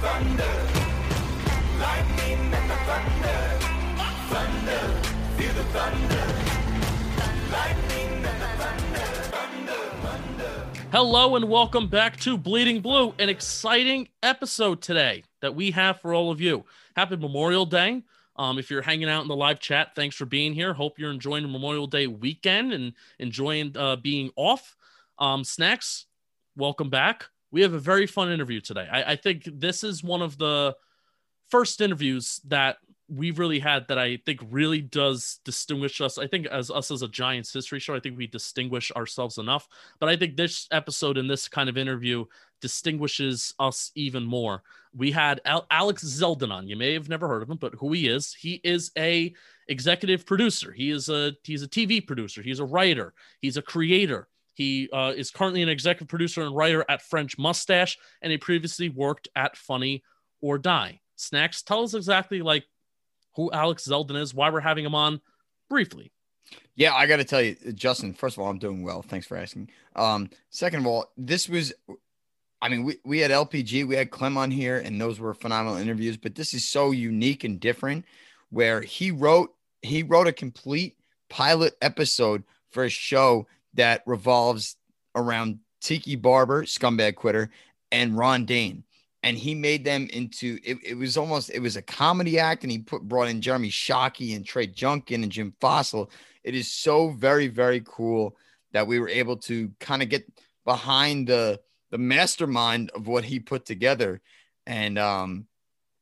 thunder. Lightning and the thunder. Thunder, feel the thunder. Lightning and the thunder. Thunder, thunder. Hello and welcome back to Bleeding Blue, an exciting episode today that we have for all of you. Happy Memorial Day. Um, if you're hanging out in the live chat, thanks for being here. Hope you're enjoying Memorial Day weekend and enjoying uh, being off. Um, Snacks, welcome back. We have a very fun interview today. I, I think this is one of the first interviews that we've really had that I think really does distinguish us. I think as us as a Giants history show, I think we distinguish ourselves enough. But I think this episode and this kind of interview distinguishes us even more. We had Al- Alex Zeldin on. You may have never heard of him, but who he is, he is a executive producer. He is a he's a TV producer. He's a writer. He's a creator. He uh, is currently an executive producer and writer at French Mustache, and he previously worked at Funny or Die. Snacks, tell us exactly like who Alex Zeldin is, why we're having him on briefly. Yeah, I got to tell you, Justin. First of all, I'm doing well. Thanks for asking. Um, second of all, this was, I mean, we, we had LPG, we had Clem on here, and those were phenomenal interviews. But this is so unique and different, where he wrote he wrote a complete pilot episode for a show that revolves around Tiki Barber, scumbag quitter, and Ron Dayne. And he made them into it, it was almost it was a comedy act, and he put brought in Jeremy Shockey and Trey Junkin and Jim Fassel. It is so very, very cool that we were able to kind of get behind the the mastermind of what he put together. And um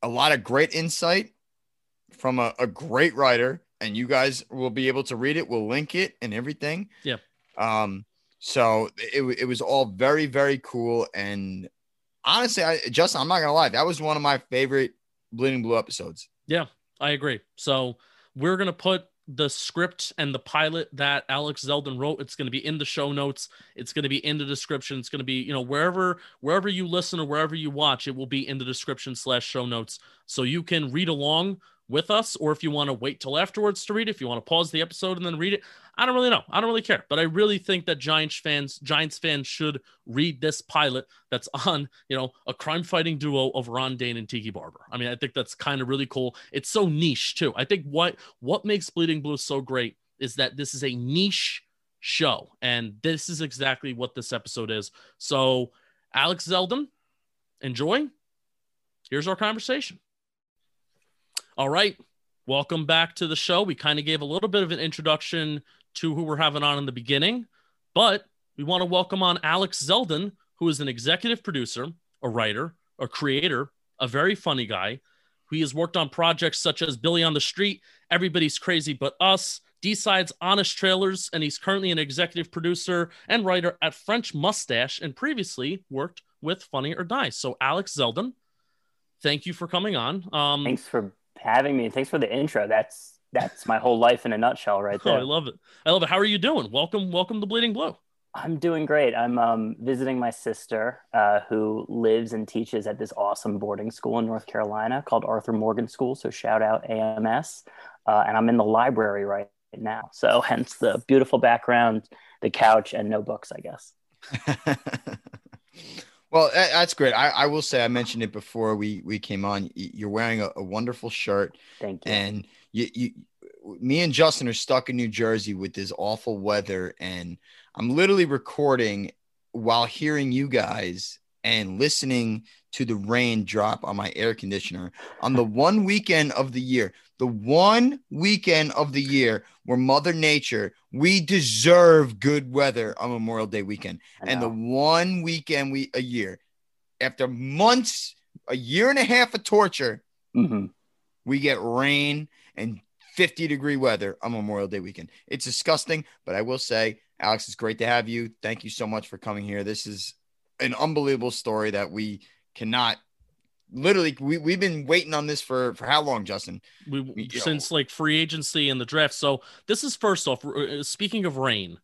a lot of great insight from a, a great writer. And you guys will be able to read it. We'll link it and everything. Yeah. Um, so it, it was all very, very cool. And honestly, I Justin, I'm not gonna lie, that was one of my favorite Bleeding Blue episodes. Yeah, I agree. So we're gonna put the script and the pilot that Alex Zeldin wrote. It's gonna be in the show notes. It's gonna be in the description. It's gonna be you know wherever wherever you listen or wherever you watch, it will be in the description slash show notes, so you can read along with us. Or if you want to wait till afterwards to read if you want to pause the episode and then read it, I don't really know. I don't really care. But I really think that Giants fans, Giants fans should read this pilot that's on, you know, a crime fighting duo of Ron Dayne and Tiki Barber. I mean, I think that's kind of really cool. It's so niche too. I think what what makes Bleeding Blue so great is that this is a niche show. And this is exactly what this episode is. So Alex Zeldin, enjoy. Here's our conversation. All right. Welcome back to the show. We kind of gave a little bit of an introduction to who we're having on in the beginning, but we want to welcome on Alex Zeldin, who is an executive producer, a writer, a creator, a very funny guy. He has worked on projects such as Billy on the Street, Everybody's Crazy But Us, D-Sides Honest Trailers, and he's currently an executive producer and writer at French Mustache and previously worked with Funny or Die. So, Alex Zeldin, thank you for coming on. Um, Thanks for having me. Thanks for the intro. That's that's my whole life in a nutshell, right Oh, there. I love it. I love it. How are you doing? Welcome, welcome to Bleeding Blue. I'm doing great. I'm um, visiting my sister, uh, who lives and teaches at this awesome boarding school in North Carolina called Arthur Morgan School. So shout out AMS. Uh, and I'm in the library right now. So hence the beautiful background, the couch, and no books, I guess. well, that's great. I, I will say I mentioned it before we we came on. You're wearing a, a wonderful shirt, Thank you. and you, you, me and Justin are stuck in New Jersey with this awful weather, and I'm literally recording while hearing you guys and listening to the rain drop on my air conditioner on the one weekend of the year, the one weekend of the year where Mother Nature, we deserve good weather on Memorial Day weekend. And the one weekend we a year, after months, a year and a half of torture, Mhm. we get rain and 50 degree weather on Memorial Day weekend. It's disgusting, but I will say, Alex, it's great to have you. Thank you so much for coming here. This is an unbelievable story that we cannot literally we, we've been waiting on this for for how long justin we, We- since like free agency and the draft. So this is first off. uh, Speaking of rain,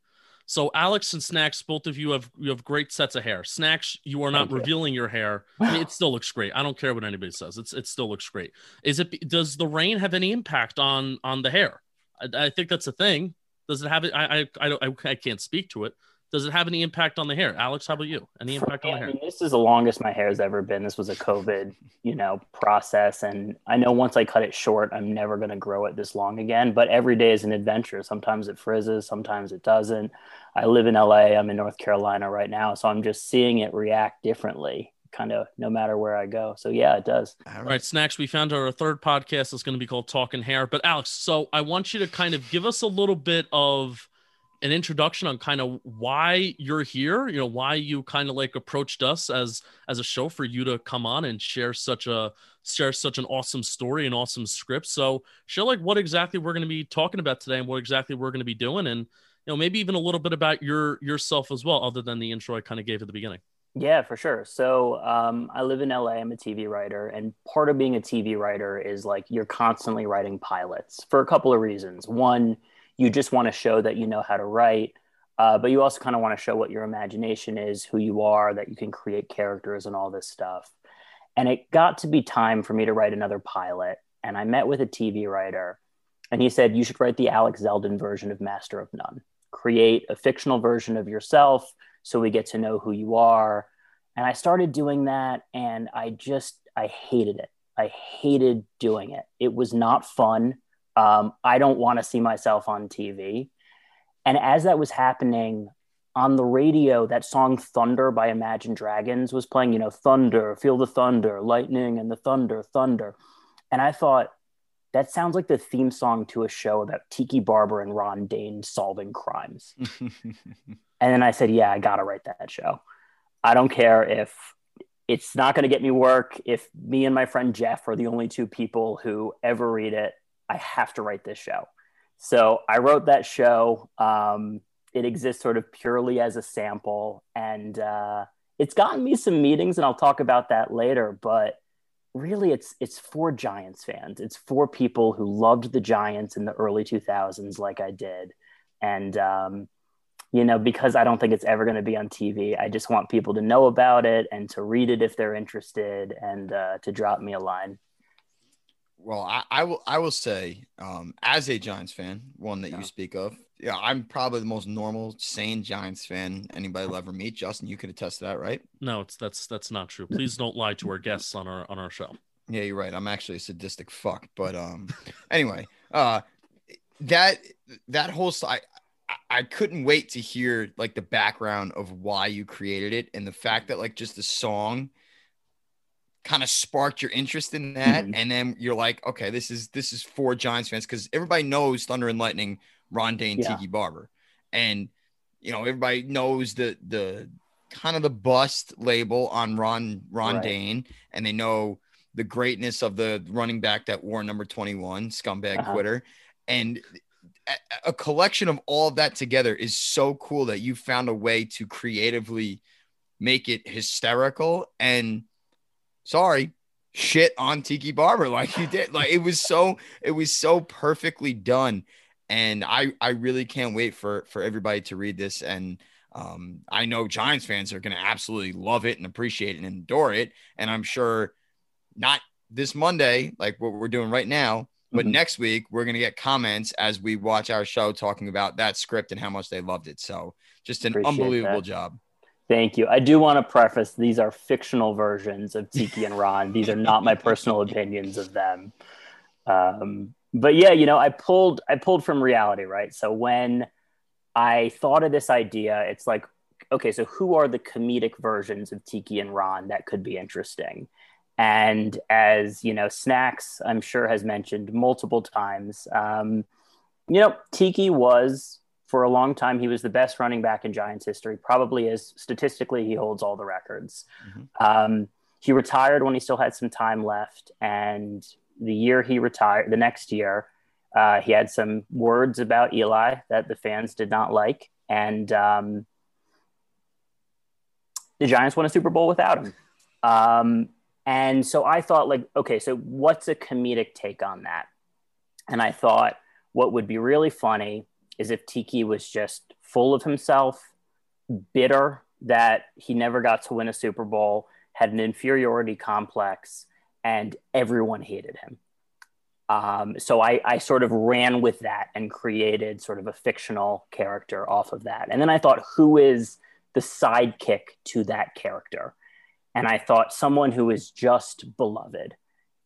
so Alex and Snacks, both of you have you have great sets of hair. Snacks, you are not you. revealing your hair. I mean, it still looks great. I don't care what anybody says. It's it still looks great. Is it? Does the rain have any impact on on the hair? I, I think that's a thing. Does it have it? I I I, don't, I I can't speak to it. Does it have any impact on the hair? Alex, how about you? Any impact me, on the I hair? mean, this is the longest my hair has ever been. This was a COVID, you know, process, and I know once I cut it short, I'm never going to grow it this long again. But every day is an adventure. Sometimes it frizzes, sometimes it doesn't. I live in LA. I'm in North Carolina right now, so I'm just seeing it react differently, kind of no matter where I go. So yeah, it does. all All right, Snacks, we found our third podcast is going to be called Talking Hair. But Alex, so I want you to kind of give us a little bit of an introduction on kind of why you're here, you know, why you kind of like approached us as as a show for you to come on and share such a share such an awesome story and awesome script. So share like what exactly we're going to be talking about today and what exactly we're going to be doing and you know maybe even a little bit about your yourself as well other than the intro I kind of gave at the beginning. Yeah, for sure. So um, I live in LA. I'm a TV writer, and part of being a TV writer is like you're constantly writing pilots for a couple of reasons. One, you just want to show that you know how to write, uh, but you also kind of want to show what your imagination is, who you are, that you can create characters and all this stuff. And it got to be time for me to write another pilot, and I met with a TV writer, and he said you should write the Alex Zeldin version of Master of None. Create a fictional version of yourself so we get to know who you are and i started doing that and i just i hated it i hated doing it it was not fun um, i don't want to see myself on tv and as that was happening on the radio that song thunder by imagine dragons was playing you know thunder feel the thunder lightning and the thunder thunder and i thought that sounds like the theme song to a show about tiki barber and ron dayne solving crimes and then I said, yeah, I got to write that show. I don't care if it's not going to get me work. If me and my friend Jeff are the only two people who ever read it, I have to write this show. So I wrote that show. Um, it exists sort of purely as a sample. And uh, it's gotten me some meetings, and I'll talk about that later. But really, it's, it's for Giants fans. It's for people who loved the Giants in the early 2000s, like I did. And, um, you know, because I don't think it's ever going to be on TV. I just want people to know about it and to read it if they're interested and uh, to drop me a line. Well, I, I will. I will say, um, as a Giants fan, one that Yeah. you speak of, yeah, I'm probably the most normal, sane Giants fan anybody will ever meet. Justin, you could attest to that, right? No, it's that's that's not true. Please don't lie to our guests on our on our show. Yeah, you're right. I'm actually a sadistic fuck. But um, anyway, uh, that that whole side, I, I couldn't wait to hear like the background of why you created it and the fact that like just the song kind of sparked your interest in that, Mhm. and then you're like, okay, this is this is for Giants fans because everybody knows Thunder and Lightning, Ron Dayne, Yeah. Tiki Barber, and you know everybody knows the the kind of the bust label on Ron Ron Right. Dayne, and they know the greatness of the running back that wore number 21, scumbag Uh-huh. quitter. And a, a collection of all of that together is so cool that you found a way to creatively make it hysterical and sorry, shit on Tiki Barber like you did. Like it was so it was so perfectly done. And I I really can't wait for for everybody to read this and um, I know Giants fans are going to absolutely love it and appreciate it and adore it. And I'm sure not this Monday, like what we're doing right now, but Mhm. next week we're going to get comments as we watch our show talking about that script and how much they loved it. So just an Appreciate unbelievable that. job. Thank you. I do want to preface these are fictional versions of Tiki and Ron. These are not my personal opinions of them. Um, but yeah, you know, I pulled I pulled from reality, right? So when I thought of this idea, it's like, okay, so who are the comedic versions of Tiki and Ron that could be interesting? And as you know, Snacks, I'm sure has mentioned multiple times, um, you know, Tiki was for a long time he was the best running back in Giants history. Probably is statistically he holds all the records. Um, he retired when he still had some time left, and the year he retired, the next year, Uh, he had some words about Eli that the fans did not like, and um, the Giants won a Super Bowl without him. Um, and so I thought, like, okay, so what's a comedic take on that? And I thought what would be really funny is if Tiki was just full of himself, bitter that he never got to win a Super Bowl, had an inferiority complex, and everyone hated him. Um, so I, I sort of ran with that and created sort of a fictional character off of that. And then I thought, who is the sidekick to that character? And I thought someone who is just beloved.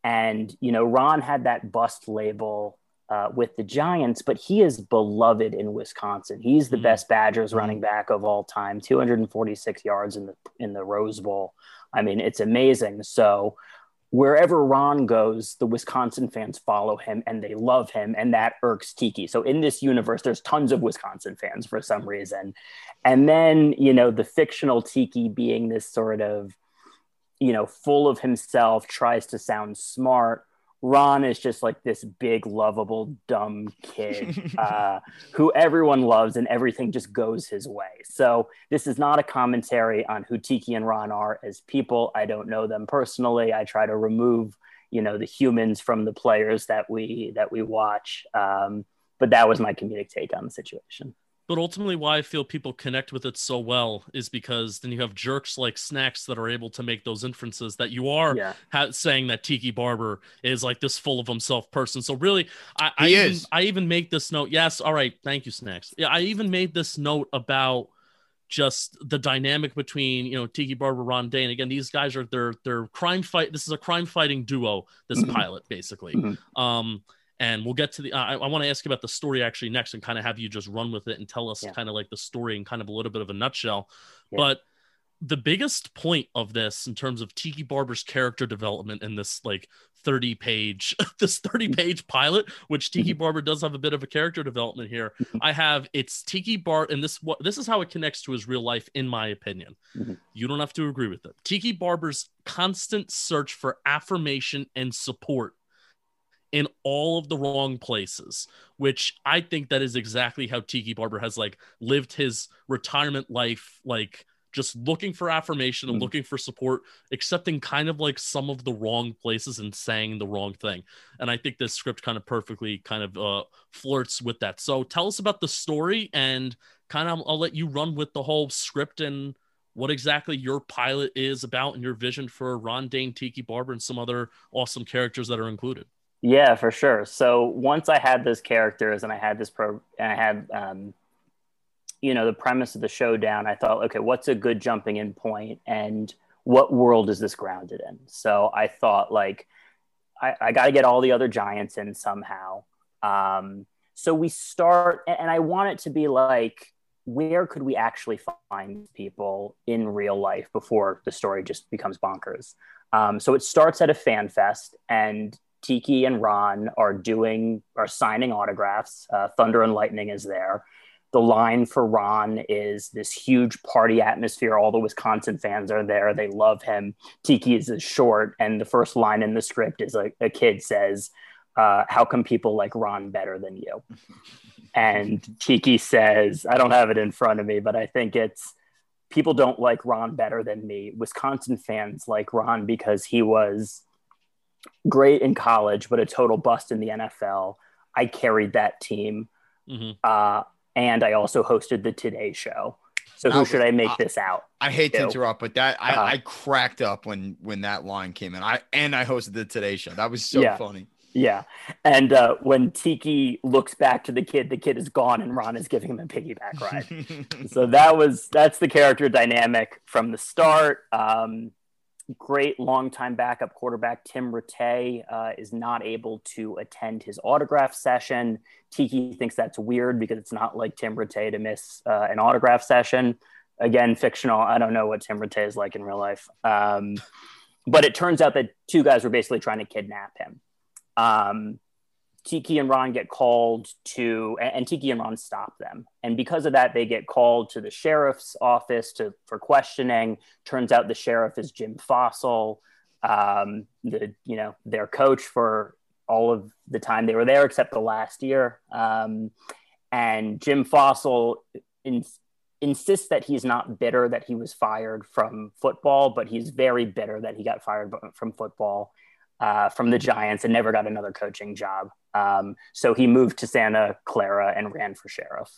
And, you know, Ron had that bust label uh, with the Giants, but he is beloved in Wisconsin. He's the Mhm. best Badgers running back of all time, 246 yards in the in the Rose Bowl. I mean, it's amazing. So wherever Ron goes, the Wisconsin fans follow him and they love him, and that irks Tiki. So in this universe, there's tons of Wisconsin fans for some reason. And then, you know, the fictional Tiki being this sort of, you know, full of himself, tries to sound smart. Ron is just like this big, lovable, dumb kid uh, who everyone loves and everything just goes his way. So, this is not a commentary on who Tiki and Ron are as people. I don't know them personally. I try to remove, you know, the humans from the players that we that we watch. Um, but that was my comedic take on the situation. But ultimately, why I feel people connect with it so well is because then you have jerks like Snacks that are able to make those inferences that you are Yeah. ha- saying that Tiki Barber is like this full of himself person. So really, I, I even. I even make this note. Yes, all right, thank you, Snacks. Yeah, I even made this note about just the dynamic between you know Tiki Barber, Ron Dayne, and again, these guys are they're they're crime fight. This is a crime fighting duo. This Mhm. pilot basically. Mhm. Um, and we'll get to the. I, I want to ask you about the story actually next, and kind of have you just run with it and tell us Yeah. kind of like the story in kind of a little bit of a nutshell. Yeah. But the biggest point of this in terms of Tiki Barber's character development in this like 30 page this 30 page pilot which Tiki Mm-hmm. Barber does have a bit of a character development here I have it's Tiki Bar and this what this is how it connects to his real life in my opinion Mhm. you don't have to agree with it Tiki Barber's constant search for affirmation and support in all of the wrong places which I think that is exactly how Tiki Barber has like lived his retirement life like just looking for affirmation and Mhm. looking for support, accepting kind of like some of the wrong places and saying the wrong thing. And I think this script kind of perfectly kind of uh, flirts with that. So tell us about the story and kind of I'll let you run with the whole script and what exactly your pilot is about and your vision for Ron Dayne, Tiki Barber, and some other awesome characters that are included. Yeah, for sure. So once I had those characters and I had this pro and I had um, you know, the premise of the show down, I thought, okay, what's a good jumping in point and what world is this grounded in? So I thought like I, I gotta get all the other giants in somehow. Um, so we start and and I want it to be like where could we actually find people in real life before the story just becomes bonkers? Um, so it starts at a fan fest, and Tiki and Ron are doing are signing autographs. Uh, Thunder and Lightning is there. The line for Ron is this huge party atmosphere. All the Wisconsin fans are there. They love him. Tiki is short, and the first line in the script is like a kid says, uh, "How come people like Ron better than you?" And Tiki says, "I don't have it in front of me, but I think it's." People don't like Ron better than me. Wisconsin fans like Ron because he was great in college, but a total bust in the NFL. I carried that team. Mhm. Uh, and I also hosted the Today Show. So who should I make uh, this out? I hate to Ew. interrupt, but that I, Uh-huh. I cracked up when when that line came in. I and I hosted the Today Show. That was so Yeah. funny. Yeah. And uh, when Tiki looks back to the kid, the kid is gone and Ron is giving him a piggyback ride. so that was that's the character dynamic from the start. Um, great longtime backup quarterback Tim Rattay uh, is not able to attend his autograph session. Tiki thinks that's weird because it's not like Tim Rattay to miss uh, an autograph session. Again, fictional. I don't know what Tim Rattay is like in real life. Um, but it turns out that two guys were basically trying to kidnap him. Um, Tiki and Ron get called to, and, Tiki and Ron stop them. And because of that, they get called to the sheriff's office to for questioning. Turns out the sheriff is Jim Fassel, um, the you know their coach for all of the time they were there except the last year. Um, and Jim Fassel in, insists that he's not bitter that he was fired from football, but he's very bitter that he got fired from football uh, from the Giants and never got another coaching job. Um, so he moved to Santa Clara and ran for sheriff.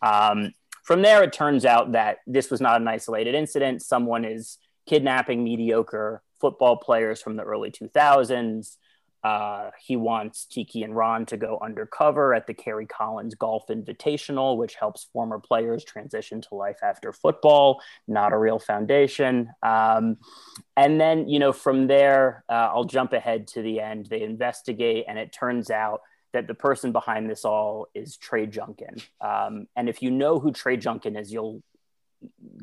Um, from there, it turns out that this was not an isolated incident. Someone is kidnapping mediocre football players from the early 2000s. Uh, he wants Tiki and Ron to go undercover at the Kerry Collins Golf Invitational, which helps former players transition to life after football. Not a real foundation. Um, and then, you know, from there, uh, I'll jump ahead to the end. They investigate, and it turns out that the person behind this all is Trey Junkin. Um, and if you know who Trey Junkin is, you'll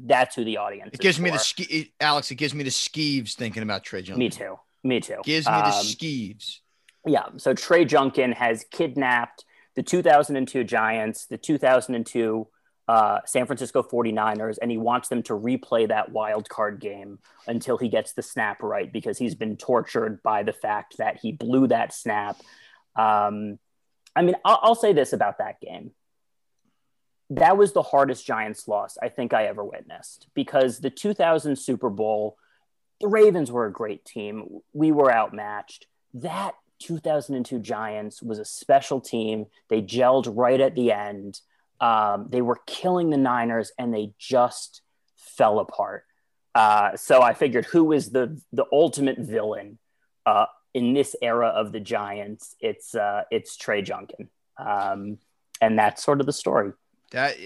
that's who the audience. It gives me the for. ske- Alex. It gives me the skeeves thinking about Trey Junkin. Me too. Me too. Gives me the Um, skeeves. Yeah. So Trey Junkin has kidnapped the 2002 Giants, the 2002 uh, San Francisco 49ers, and he wants them to replay that wild card game until he gets the snap right because he's been tortured by the fact that he blew that snap. Um, I mean, I'll, I'll say this about that game. That was the hardest Giants loss I think I ever witnessed because the 2000 Super Bowl, the Ravens were a great team. We were outmatched. That 2002 Giants was a special team. They gelled right at the end. Um, they were killing the Niners, and they just fell apart. Uh, so I figured, who is the the ultimate villain uh, in this era of the Giants? It's uh, it's Trey Junkin, um, and that's sort of the story. That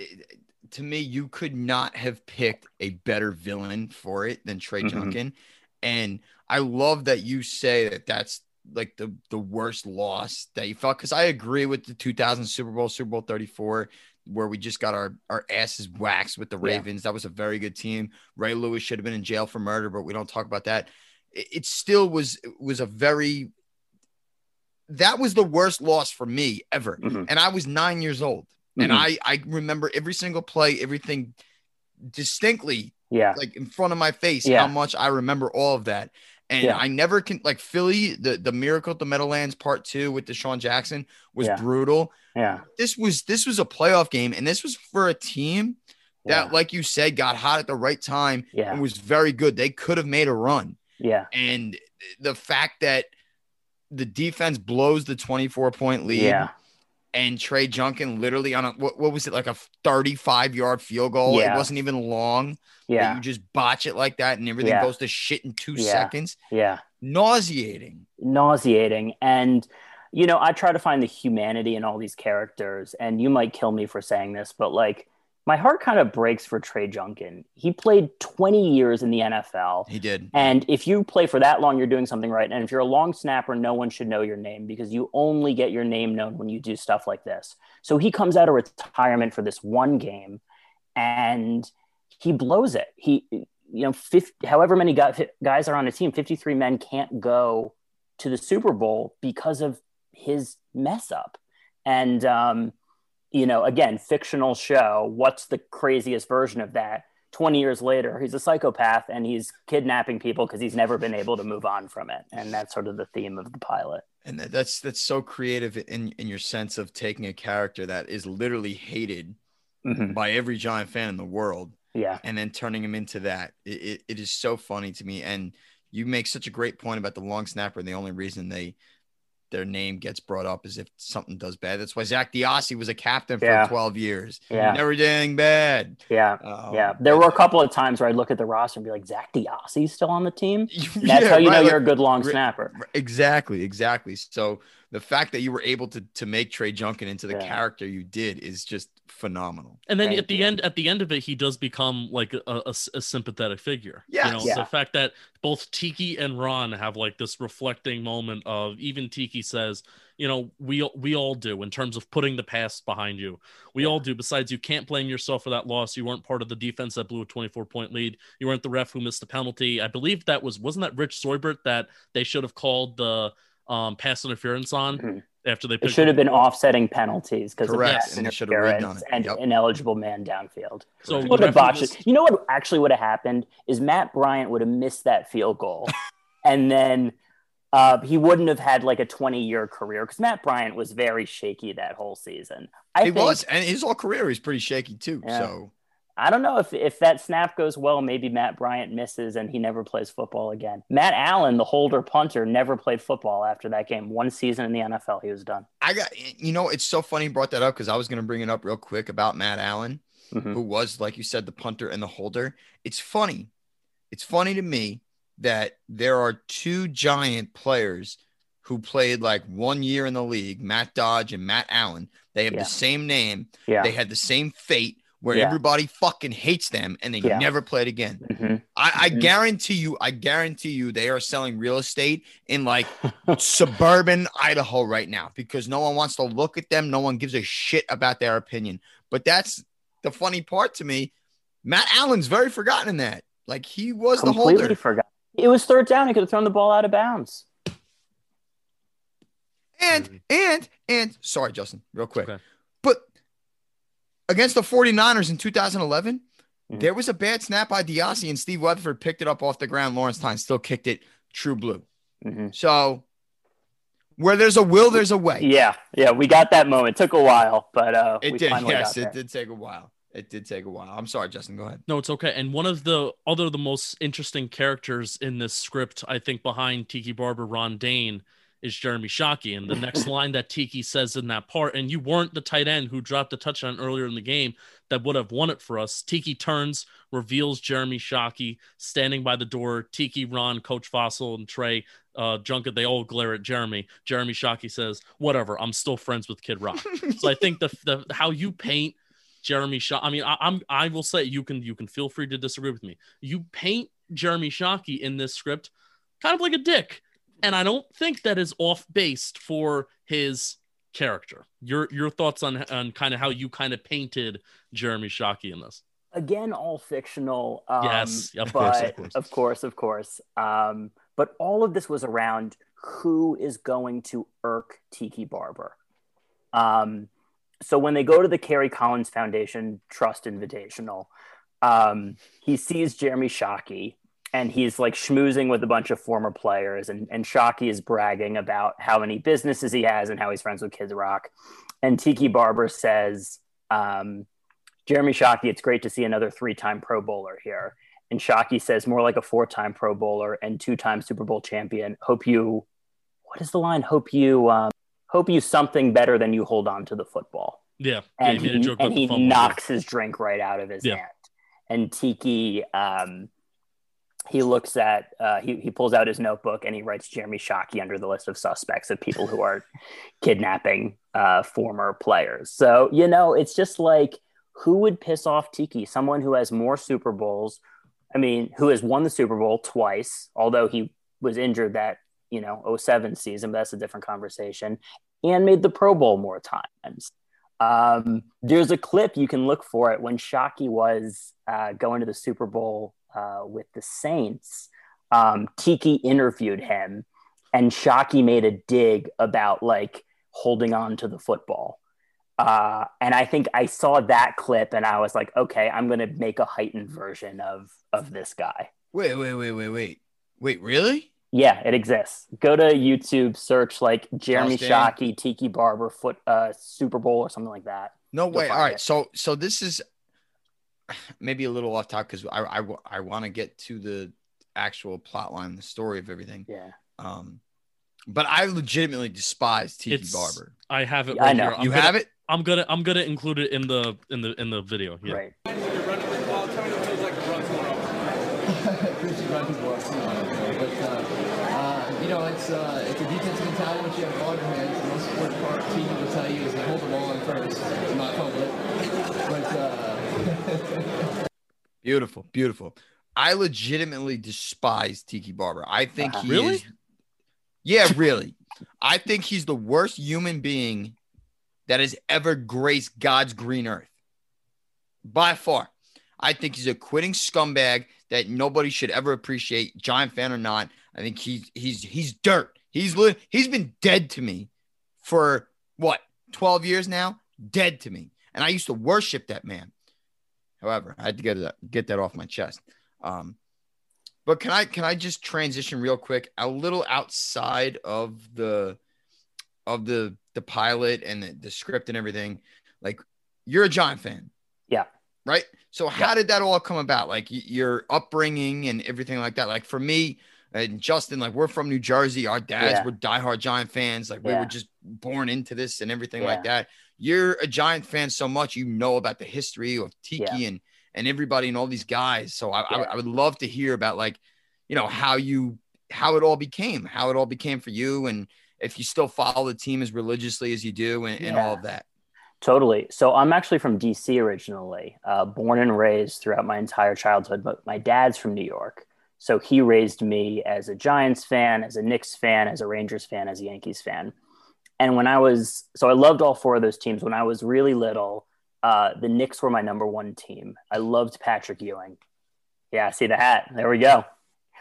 to me, you could not have picked a better villain for it than Trey Mhm. Junkin. And I love that you say that that's like the the worst loss that you felt because I agree with the 2000 Super Bowl, Super Bowl 34, where we just got our our asses waxed with the Yeah. Ravens. That was a very good team. Ray Lewis should have been in jail for murder, but we don't talk about that. It, it still was was a very that was the worst loss for me ever, Mhm. and I was nine years old and Mhm. I I remember every single play, everything distinctly, yeah, like in front of my face. Yeah. How much I remember all of that, and Yeah. I never can like Philly. The the miracle at the Meadowlands Part Two with DeSean Jackson was Yeah. brutal. yeah, This was this was a playoff game, and this was for a team that, yeah, like you said, got hot at the right time yeah, and was very good. They could have made a run, yeah, and the fact that the defense blows the 24 point lead yeah, and Trey Junkin literally on a what, what was it like a 35 yard field goal? Yeah. It wasn't even long. yeah, You just botch it like that and everything Yeah. goes to shit in two Yeah. seconds. yeah. Nauseating. nauseating and you know i try to find the humanity in all these characters and you might kill me for saying this but like my heart kind of breaks for trey junkin he played 20 years in the nfl He did. and if you play for that long you're doing something right. And if you're a long snapper no one should know your name because you only get your name known when you do stuff like this. So he comes out of retirement for this one game and he blows it. He you know 50, however many guys are on a team 53 men can't go to the super bowl because of his mess up. And um, you know again fictional show what's the craziest version of that 20 years later he's a psychopath and he's kidnapping people because he's never been able to move on from it and that's sort of the theme of the pilot And that's that's so creative in in your sense of taking a character that is literally hated Mhm. by every Giant fan in the world yeah and then turning him into that. It, it, it is so funny to me. And you make such a great point about the long snapper. And the only reason they their name gets brought up as if something does bad. That's why Zach DeOssie was a captain for Yeah. 12 years. yeah Never did anything bad. yeah Um, yeah there were a couple of times where i'd look at the roster and be like zach DeOssie's still on the team And that's Yeah, how you know right, you're a good long snapper Exactly, exactly. So the fact that you were able to to make Trey Junkin into the character you did is just phenomenal. And then Thank at the you. end, at the end of it, he does become like a, a, a sympathetic figure. Yes. you know, Yeah. the fact that both Tiki and Ron have like this reflecting moment of even Tiki says, you know, we we all do in terms of putting the past behind you. We all do. Besides, you can't blame yourself for that loss. You weren't part of the defense that blew a 24 point lead. You weren't the ref who missed the penalty. I believe that was wasn't that Rich Soybert that they should have called the um, pass interference on Mhm. After they it should have been offsetting penalties because of Correct, pass and they should have interference redone it. and Yep. ineligible man downfield So would the have referee botched was- it. You know what actually would have happened is Matt Bryant would have missed that field goal, and then Uh, he wouldn't have had like a 20 year career because Matt Bryant was very shaky that whole season. I he think, was, and his whole career he's pretty shaky too. Yeah. So I don't know if if that snap goes well, maybe Matt Bryant misses and he never plays football again. Matt Allen, the holder punter, never played football after that game. One season in the NFL, he was done. I got you know it's so funny you brought that up because I was gonna bring it up real quick about Matt Allen, Mhm. who was like you said the punter and the holder. It's funny. It's funny to me that there are two giant players who played like one year in the league, Matt Dodge and Matt Allen. They have Yeah. the same name. Yeah. They had the same fate where Yeah. everybody fucking hates them and they Yeah. never played again. Mhm. I, I Mhm. guarantee you, I guarantee you they are selling real estate in like suburban Idaho right now because no one wants to look at them. No one gives a shit about their opinion. But that's the funny part to me. Matt Allen's very forgotten in that. Like he was the Completely holder. forgot. It was third down. He could have thrown the ball out of bounds. And and and sorry, Justin, real quick. Okay. But against the 49ers in 2011, Mhm. there was a bad snap by DeOssie and Steve Weatherford picked it up off the ground. Lawrence Tynes still kicked it true blue. Mhm. So where there's a will, there's a way. Yeah, yeah, we got that moment. Took a while, but uh, It we did. finally Yes, got it did take a while. It did take a while. I'm sorry, Justin. Go ahead. No, it's okay. And one of the other the most interesting characters in this script, I think, behind Tiki Barber, Ron Dayne, is Jeremy Shockey. And the next line that Tiki says in that part, and you weren't the tight end who dropped a touchdown earlier in the game that would have won it for us. Tiki turns, reveals Jeremy Shockey standing by the door. Tiki, Ron, Coach Fassel, and Trey uh, Junkin, they all glare at Jeremy. Jeremy Shockey says, "Whatever, I'm still friends with Kid Rock." so I think the, the how you paint Jeremy Shockey. I mean, I, I'm I will say you can you can feel free to disagree with me. You paint Jeremy Shockey in this script kind of like a dick, and I don't think that is off based for his character. Your your thoughts on on kind of how you kind of painted Jeremy Shockey in this? Again, all fictional. Um, Yes, of course, of course. of course, of course. Um, but all of this was around who is going to irk Tiki Barber. Um, so when they go to the Kerry Collins Foundation Trust Invitational, um, he sees Jeremy Shockey and he's like schmoozing with a bunch of former players, and, and Shockey is bragging about how many businesses he has and how he's friends with Kid Rock. And Tiki Barber says, um, Jeremy Shockey, it's great to see another three time Pro Bowler here. And Shockey says, more like a four time Pro Bowler and two time Super Bowl champion. Hope you, what is the line? Hope you, um, hope you something better than you hold on to the football. Yeah, And yeah, he, made a joke about and he knocks his drink right out of his Yeah. hand. And Tiki, um, he looks at, uh, he, he pulls out his notebook and he writes Jeremy Shockey under the list of suspects of people who are kidnapping uh, former players. So, you know, it's just like, who would piss off Tiki? Someone who has more Super Bowls. I mean, who has won the Super Bowl twice, although he was injured that, you know, 07 season, but that's a different conversation, and made the Pro Bowl more times. Um, there's a clip you can look for it when Shockey was uh, going to the Super Bowl uh, with the Saints. Um, Tiki interviewed him, and Shockey made a dig about like holding on to the football. Uh, and I think I saw that clip, and I was like, okay, I'm going to make a heightened version of of this guy. Wait, wait, wait, wait, wait. Wait, really? Yeah, it exists. Go to YouTube, search like Jeremy. Shockey, Tiki Barber, foot uh, Super Bowl or something like that. No way. All right. it. So so this is maybe a little off topic because I I, I want to get to the actual plot line, the story of everything. Yeah. Um, but I legitimately despise Tiki It's- Barber. I have it. I Right know. Here. You gonna, have it? I'm gonna I'm gonna include it in the in the in the video. Yeah. Right. You're running the ball. Tell me what it feels like to run tomorrow. Christian run tomorrow, tomorrow. But uh, uh, you know, it's uh, it's a defensive mentality once you have ball in your hands. The most important part, Tiki will tell you, is to hold the ball in first, not fumble it. But uh, Beautiful, beautiful. I legitimately despise Tiki Barber. I think uh-huh. he Really? is. Yeah, really. I think he's the worst human being that has ever graced God's green earth. By far. I think he's a quitting scumbag that nobody should ever appreciate, Giant fan or not. I think he's he's he's dirt. He's li- he's been dead to me for what 12 years now? Dead to me. And I used to worship that man. However, I had to get that get that off my chest. Um, But can I can I just transition real quick a little outside of the of the the pilot and the, the script and everything? Like you're a Giant fan. Yeah. Right. So how did that all come about? Like your upbringing and everything like that. Like for me and Justin, like we're from New Jersey. Our dads Yeah. were diehard Giant fans. Like we Yeah. were just born into this and everything Yeah. like that. You're a Giant fan so much you know about the history of Tiki and and everybody and all these guys. So I, I, Yeah. I would love to hear about like, you know, how you how it all became, how it all became for you, and if you still follow the team as religiously as you do, and, and all of that. Totally. So I'm actually from DC originally, uh, born and raised throughout my entire childhood, but my dad's from New York. So he raised me as a Giants fan, as a Knicks fan, as a Rangers fan, as a Yankees fan. And when I was, so I loved all four of those teams. When I was really little, uh, the Knicks were my number one team. I loved Patrick Ewing. Yeah, see the hat. There we go.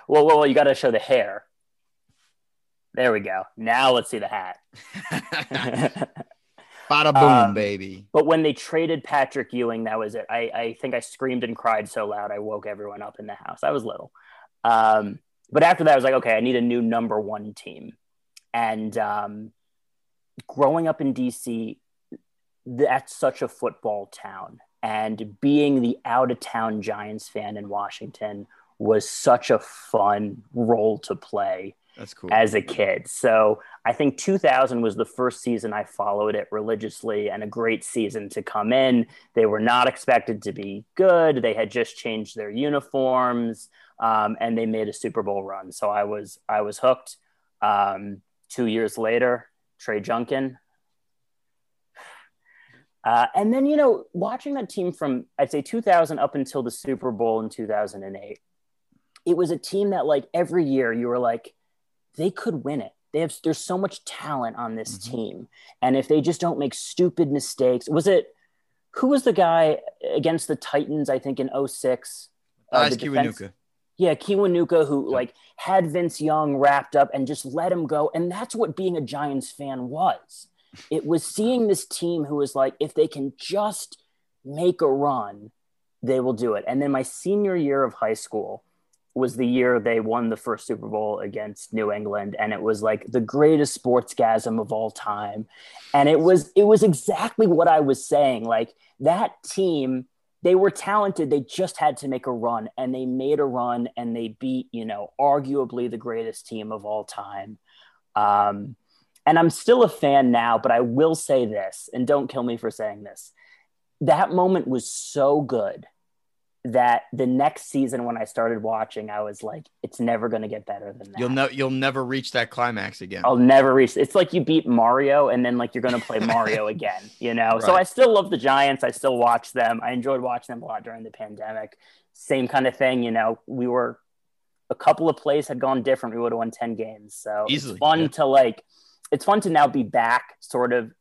Well, well, whoa. You got to show the hair. There we go. Now let's see the hat. Bada boom, Um, baby. But when they traded Patrick Ewing, that was it. I, I think I screamed and cried so loud I woke everyone up in the house. I was little. Um, but after that, I was like, okay, I need a new number one team. And um, growing up in DC, that's such a football town. And being the out of town Giants fan in Washington was such a fun role to play That's cool. as a kid. So I think 2000 was the first season I followed it religiously and a great season to come in. They were not expected to be good. They had just changed their uniforms um, and they made a Super Bowl run. So I was I was hooked. Um, two years later, Trey Junkin. Uh, and then you know, watching that team from I'd say 2000 up until the Super Bowl in 2008, it was a team that like every year you were like, they could win it. They have there's so much talent on this Mhm. team, and if they just don't make stupid mistakes, was it who was the guy against the Titans? I think in 06? Uh, Ice Inuka. Yeah, Kiwanuka, who Yeah. like had Vince Young wrapped up and just let him go. And that's what being a Giants fan was. It was seeing this team who was like, if they can just make a run, they will do it. And then my senior year of high school was the year they won the first Super Bowl against New England. And it was like the greatest sportsgasm of all time. And it was it was exactly what I was saying. Like that team they were talented. They just had to make a run, and they made a run, and they beat, you know, arguably the greatest team of all time. Um, and I'm still a fan now, but I will say this, and don't kill me for saying this. That moment was so good that the next season, when I started watching, I was like, it's never going to get better than that. You'll never you'll never reach that climax again. I'll never reach. It's like you beat Mario, and then like you're going to play Mario again. You know. So I still love the Giants. I still watch them. I enjoyed watching them a lot during the pandemic. Same kind of thing. You know, we were a couple of plays had gone different. We would have won ten games. So Easily, it's fun yeah. to like. It's fun to now be back. Sort of.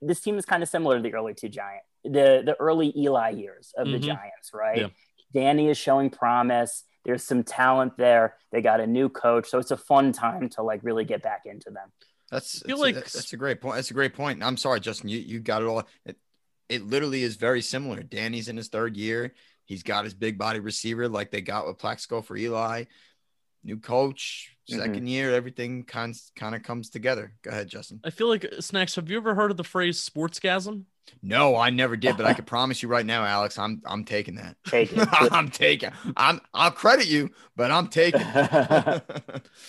This team is kind of similar to the early two Giant, the the early Eli years of the Mhm. Giants, right? Yeah. Danny is showing promise. There's some talent there. They got a new coach, so it's a fun time to like really get back into them. That's I feel that's, like- a, that's a great point. That's a great point. I'm sorry, Justin. You you got it all. It, it literally is very similar. Danny's in his third year. He's got his big body receiver like they got with Plaxico for Eli. New coach, Mhm. 2nd year, everything kind kind of comes together. Go ahead, Justin. I feel like snacks. Have you ever heard of the phrase sportsgasm? No, I never did, but I can promise you right now, Alex, I'm I'm taking that. Take it. I'm taking. I'm I'll credit you, but I'm taking.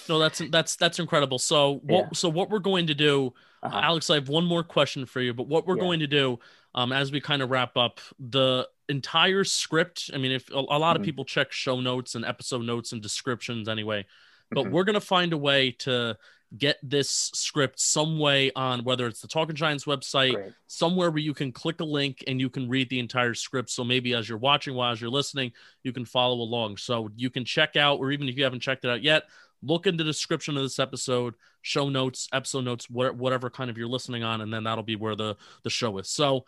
No, that's that's that's incredible. So what Yeah. so what we're going to do, Uh-huh. Alex, I have one more question for you. But what we're Yeah. going to do, um, as we kind of wrap up the entire script. I mean, if a, a lot of Mhm. people check show notes and episode notes and descriptions anyway, but Mhm. we're gonna find a way to get this script some way on whether it's the Talking Giants website, Great. somewhere where you can click a link and you can read the entire script. So maybe as you're watching, while as you're listening, you can follow along. So you can check out, or even if you haven't checked it out yet, look in the description of this episode, show notes, episode notes, whatever kind of you're listening on, and then that'll be where the the show is. So.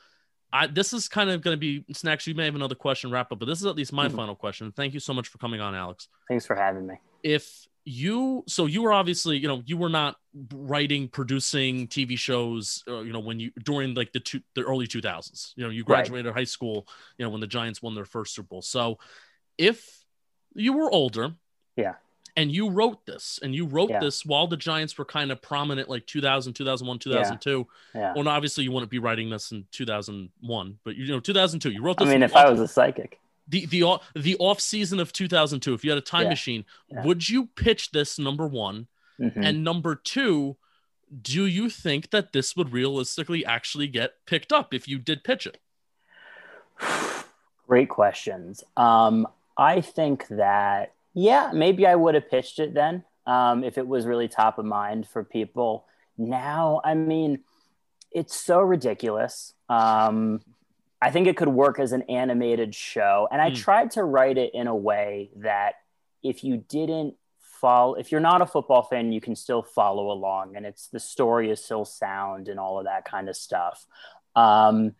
I, this is kind of going to be snacks. You may have another question wrap up, but this is at least my Mhm. final question. Thank you so much for coming on, Alex Thanks for having me. if you so you were obviously you know you were not writing producing tv shows uh, you know when you during like the two the early 2000s you know you Right. graduated high school you know when the giants won their first super bowl so if you were older Yeah. And you wrote this, and you wrote Yeah. this while the Giants were kind of prominent, like 2000, 2001, 2002. Yeah. Well, obviously, you wouldn't be writing this in 2001, but you know, 2002. You wrote I mean, if I was a psychic, the the off- the off season of 2002, if you had a time Yeah. machine, Yeah. would you pitch this number one? Mhm. And number two, do you think that this would realistically actually get picked up if you did pitch it? Great questions. Um, I think that, yeah, maybe I would have pitched it then um, if it was really top of mind for people. Now, I mean, it's so ridiculous. Um, I think it could work as an animated show. And I Hmm. tried to write it in a way that if you didn't follow, if you're not a football fan, you can still follow along and it's the story is still sound and all of that kind of stuff. Um,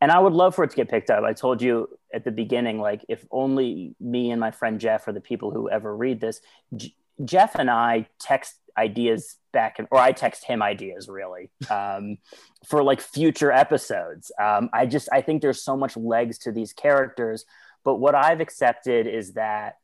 and I would love for it to get picked up. I told you at the beginning, like if only me and my friend Jeff are the people who ever read this. J- Jeff and I text ideas back, and or I text him ideas really um, for like future episodes. Um, I just I think there's so much legs to these characters, but what I've accepted is that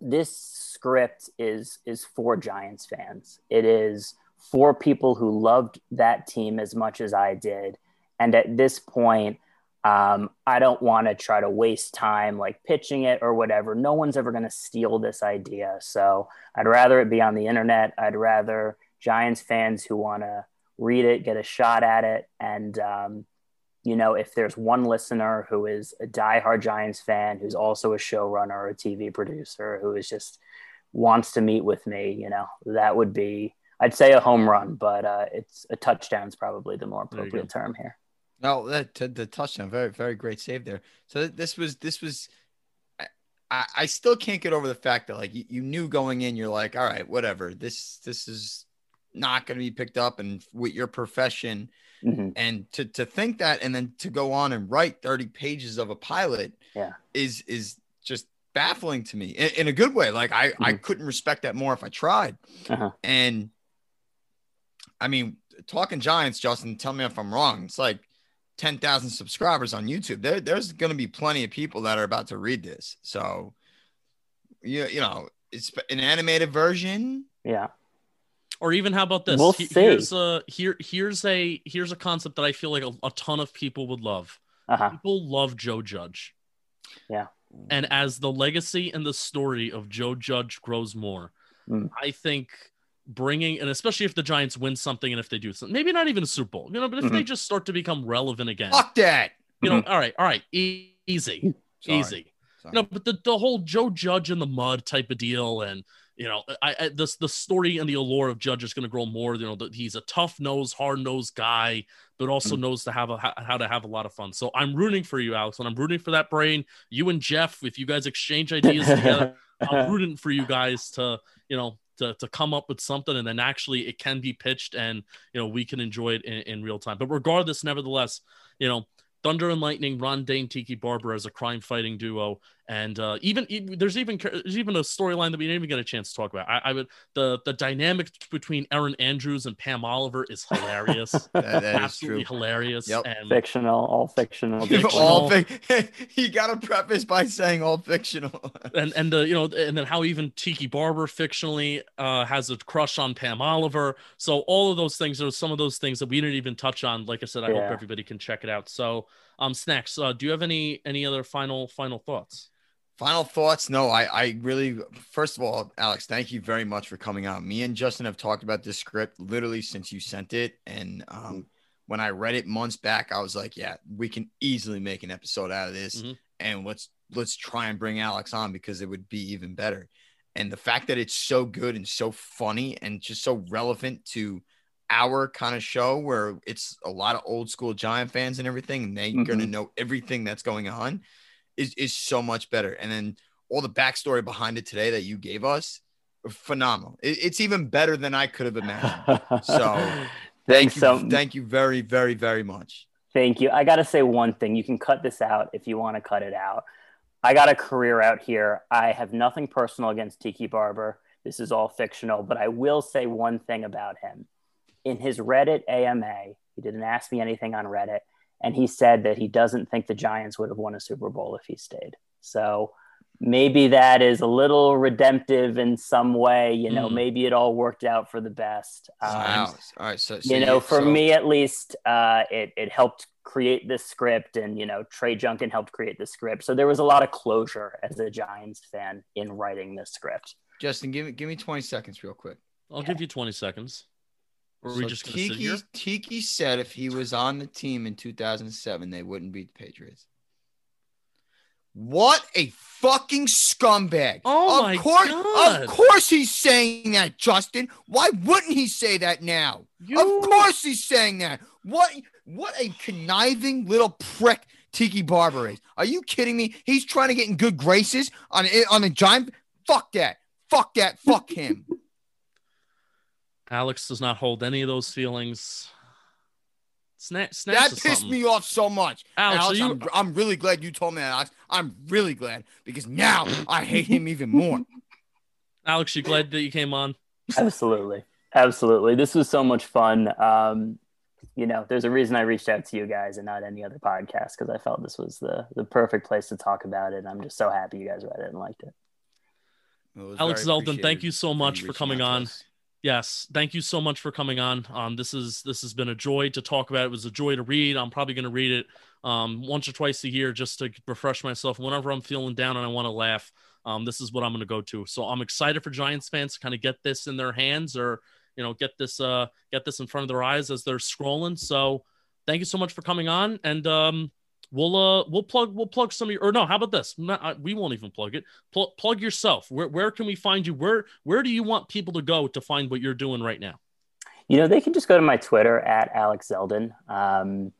this script is is for Giants fans. It is for people who loved that team as much as I did. And at this point, um, I don't want to try to waste time like pitching it or whatever. No one's ever going to steal this idea. So I'd rather it be on the internet. I'd rather Giants fans who want to read it get a shot at it. And, um, you know, if there's one listener who is a diehard Giants fan, who's also a showrunner or a TV producer, who is just wants to meet with me, you know, that would be, I'd say a home run, but uh, it's a touchdown's probably the more appropriate term here. No, that the, the touchdown, very very great save there. So this was this was. I- I, still can't get over the fact that like you, you knew going in, you're like, all right, whatever. This this is not going to be picked up, and with your profession, Mhm. and to to think that, and then to go on and write 30 pages of a pilot, Yeah. is is just baffling to me in, in a good way. Like I I couldn't respect that more if I tried. Uh-huh. And I mean, talking Giants, Justin, tell me if I'm wrong. It's like 10,000 subscribers on YouTube. There, there's going to be plenty of people that are about to read this. So, you, you know, it's an animated version. Yeah. Or even how about this? We'll He- see. Here's a here here's a here's a concept that I feel like a, a ton of people would love. Uh-huh. People love Joe Judge. Yeah. And as the legacy and the story of Joe Judge grows more, Mm. I think bringing and especially if the Giants win something and if they do something, maybe not even a Super Bowl, you know, but if Mm-hmm. they just start to become relevant again, Fuck that. you know, all right, all right, e- easy, Sorry. easy. Sorry. No, but the, the whole Joe Judge in the mud type of deal, and you know, I, I this the story and the allure of Judge is going to grow more. You know, that he's a tough nose, hard nosed guy, but also knows to have a how, how to have a lot of fun. So I'm rooting for you, Alex, and I'm rooting for that brain. You and Jeff, if you guys exchange ideas together, I'm rooting for you guys to you know to, to come up with something and then actually it can be pitched and you know we can enjoy it in, in real time. But regardless, nevertheless, you know. Thunder and Lightning, Ron Dayne, Tiki Barber as a crime fighting duo, and uh, even, even there's even there's even a storyline that we didn't even get a chance to talk about. I, I would the the dynamic between Erin Andrews and Pam Oliver is hilarious, That, that is absolutely true. hilarious. Yep. And fictional, all fictional. all fic- you got to preface by saying all fictional. and and the you know and then how even Tiki Barber fictionally uh, has a crush on Pam Oliver. So all of those things are some of those things that we didn't even touch on. Like I said, I hope everybody can check it out. So um, snacks. Uh, do you have any any other final final thoughts? Final thoughts? No, I, I really, first of all, Alex, thank you very much for coming out. Me and Justin have talked about this script literally since you sent it. And um, when I read it months back, I was like, yeah, we can easily make an episode out of this. Mhm. And let's, let's try and bring Alex on because it would be even better. And the fact that it's so good and so funny and just so relevant to our kind of show where it's a lot of old school Giant fans and everything, and they're going to know everything that's going on is is so much better. And then all the backstory behind it today that you gave us, phenomenal. It- it's even better than I could have imagined. So thank Thanks you, so- thank you very, very, very much. Thank you. I got to say one thing. You can cut this out if you want to cut it out. I got a career out here. I have nothing personal against Tiki Barber. This is all fictional, but I will say one thing about him. In his Reddit AMA, he didn't ask me anything on Reddit, and he said that he doesn't think the Giants would have won a Super Bowl if he stayed. So maybe that is a little redemptive in some way. You know, Mm. maybe it all worked out for the best. Um, Wow. All right. So, so you know, for so- me at least, uh, it it helped create this script, and you know, Trey Junkin helped create the script. So there was a lot of closure as a Giants fan in writing this script. Justin, give me give me 20 seconds real quick. I'll give you 20 seconds. Or are we So just sit here? Tiki, Tiki said if he was on the team in 2007, they wouldn't beat the Patriots. What a fucking scumbag! Oh of my course, God. Of course, he's saying that, Justin. Why wouldn't he say that now? You- Of course, he's saying that. What? What a conniving little prick Tiki Barber is. Are you kidding me? He's trying to get in good graces on on the giant. Fuck that. Fuck that. Fuck him. Alex does not hold any of those feelings. Snap, snaps That is pissed something. me off so much. Alex, Alex, you- I'm, I'm really glad you told me that, Alex. I'm really glad because now I hate him even more. Alex, you glad that you came on? Absolutely. Absolutely. This was so much fun. Um, you know, there's a reason I reached out to you guys and not any other podcast because I felt this was the the perfect place to talk about it. And I'm just so happy you guys read it and liked it. It Alex very Zeldin, thank you so much for coming on. us. Yes, thank you so much for coming on. Um, this is this has been a joy to talk about. It was a joy to read. I'm probably going to read it um, once or twice a year just to refresh myself. Whenever I'm feeling down and I want to laugh, um, this is what I'm going to go to. So I'm excited for Giants fans to kind of get this in their hands, or you know, get this uh, get this in front of their eyes as they're scrolling. So thank you so much for coming on, and um, we'll uh, we'll plug we'll plug some of your or no, how about this? Not, I, we won't even plug it. Pl- plug yourself. Where where can we find you? Where where do you want people to go to find what you're doing right now? You know, they can just go to my Twitter at Alex Zeldin. Um,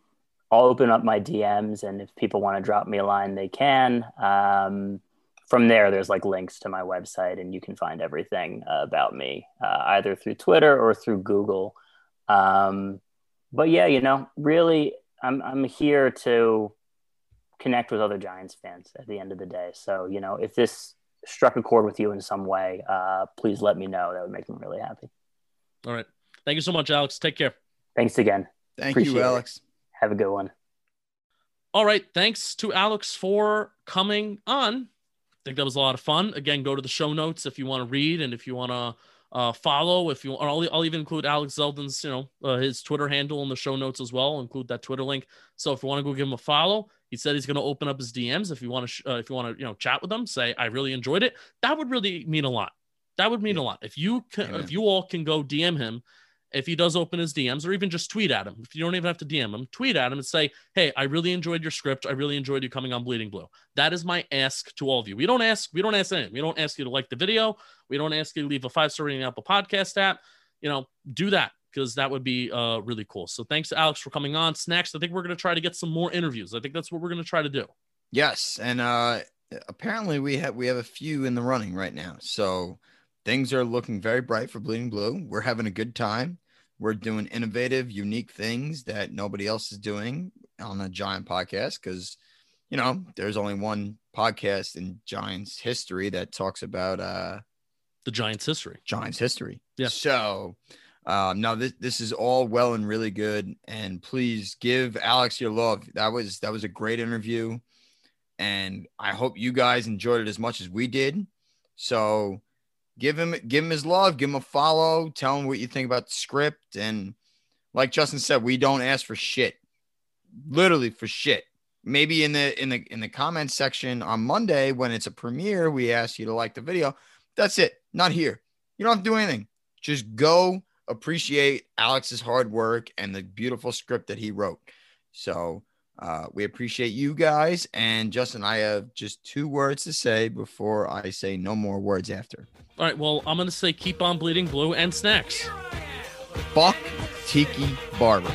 I'll open up my DMs, and if people want to drop me a line, they can. Um, from there, there's like links to my website, and you can find everything uh, about me uh, either through Twitter or through Google. Um, but yeah, you know, really, I'm I'm here to connect with other Giants fans at the end of the day. So you know, if this struck a chord with you in some way, uh, please let me know. That would make me really happy. All right. Thank you so much, Alex. Take care. Thanks again. Thank Appreciate you, it. Alex. Have a good one. All right. Thanks to Alex for coming on. I think that was a lot of fun. Again, go to the show notes if you want to read and if you want to uh, follow. If you, I'll, I'll even include Alex Zeldin's, you know, uh, his Twitter handle in the show notes as well. I'll include that Twitter link. So if you want to go give him a follow, he said he's going to open up his DMs. If you want to, sh- uh, if you want to, you know, chat with him, say I really enjoyed it. That would really mean a lot. That would mean a lot. If you can, Amen. if you all can go DM him, if he does open his DMs, or even just tweet at him. If you don't even have to DM him, tweet at him and say, "Hey, I really enjoyed your script. I really enjoyed you coming on Bleeding Blue." That is my ask to all of you. We don't ask. We don't ask anything. We don't ask you to like the video. We don't ask you to leave a five star rating on Apple Podcast app. You know, do that because that would be uh, really cool. So thanks to Alex for coming on. Snacks. I think we're going to try to get some more interviews. I think that's what we're going to try to do. Yes, and uh apparently we have we have a few in the running right now. So things are looking very bright for Bleeding Blue. We're having a good time. We're doing innovative, unique things that nobody else is doing on a giant podcast because you know there's only one podcast in Giants history that talks about uh The Giants' history. Giants history. Yeah. So um no this this is all well and really good and please give Alex your love. That was that was a great interview and I hope you guys enjoyed it as much as we did. So give him give him his love, give him a follow, tell him what you think about the script and like Justin said, we don't ask for shit. Literally for shit. Maybe in the in the in the comments section on Monday when it's a premiere, we ask you to like the video. That's it. Not here. You don't have to do anything. Just go appreciate Alex's hard work and the beautiful script that he wrote. So uh, we appreciate you guys. And Justin, I have just two words to say before I say no more words after. All right. Well, I'm going to say keep on bleeding blue and snacks. Fuck Tiki Barber.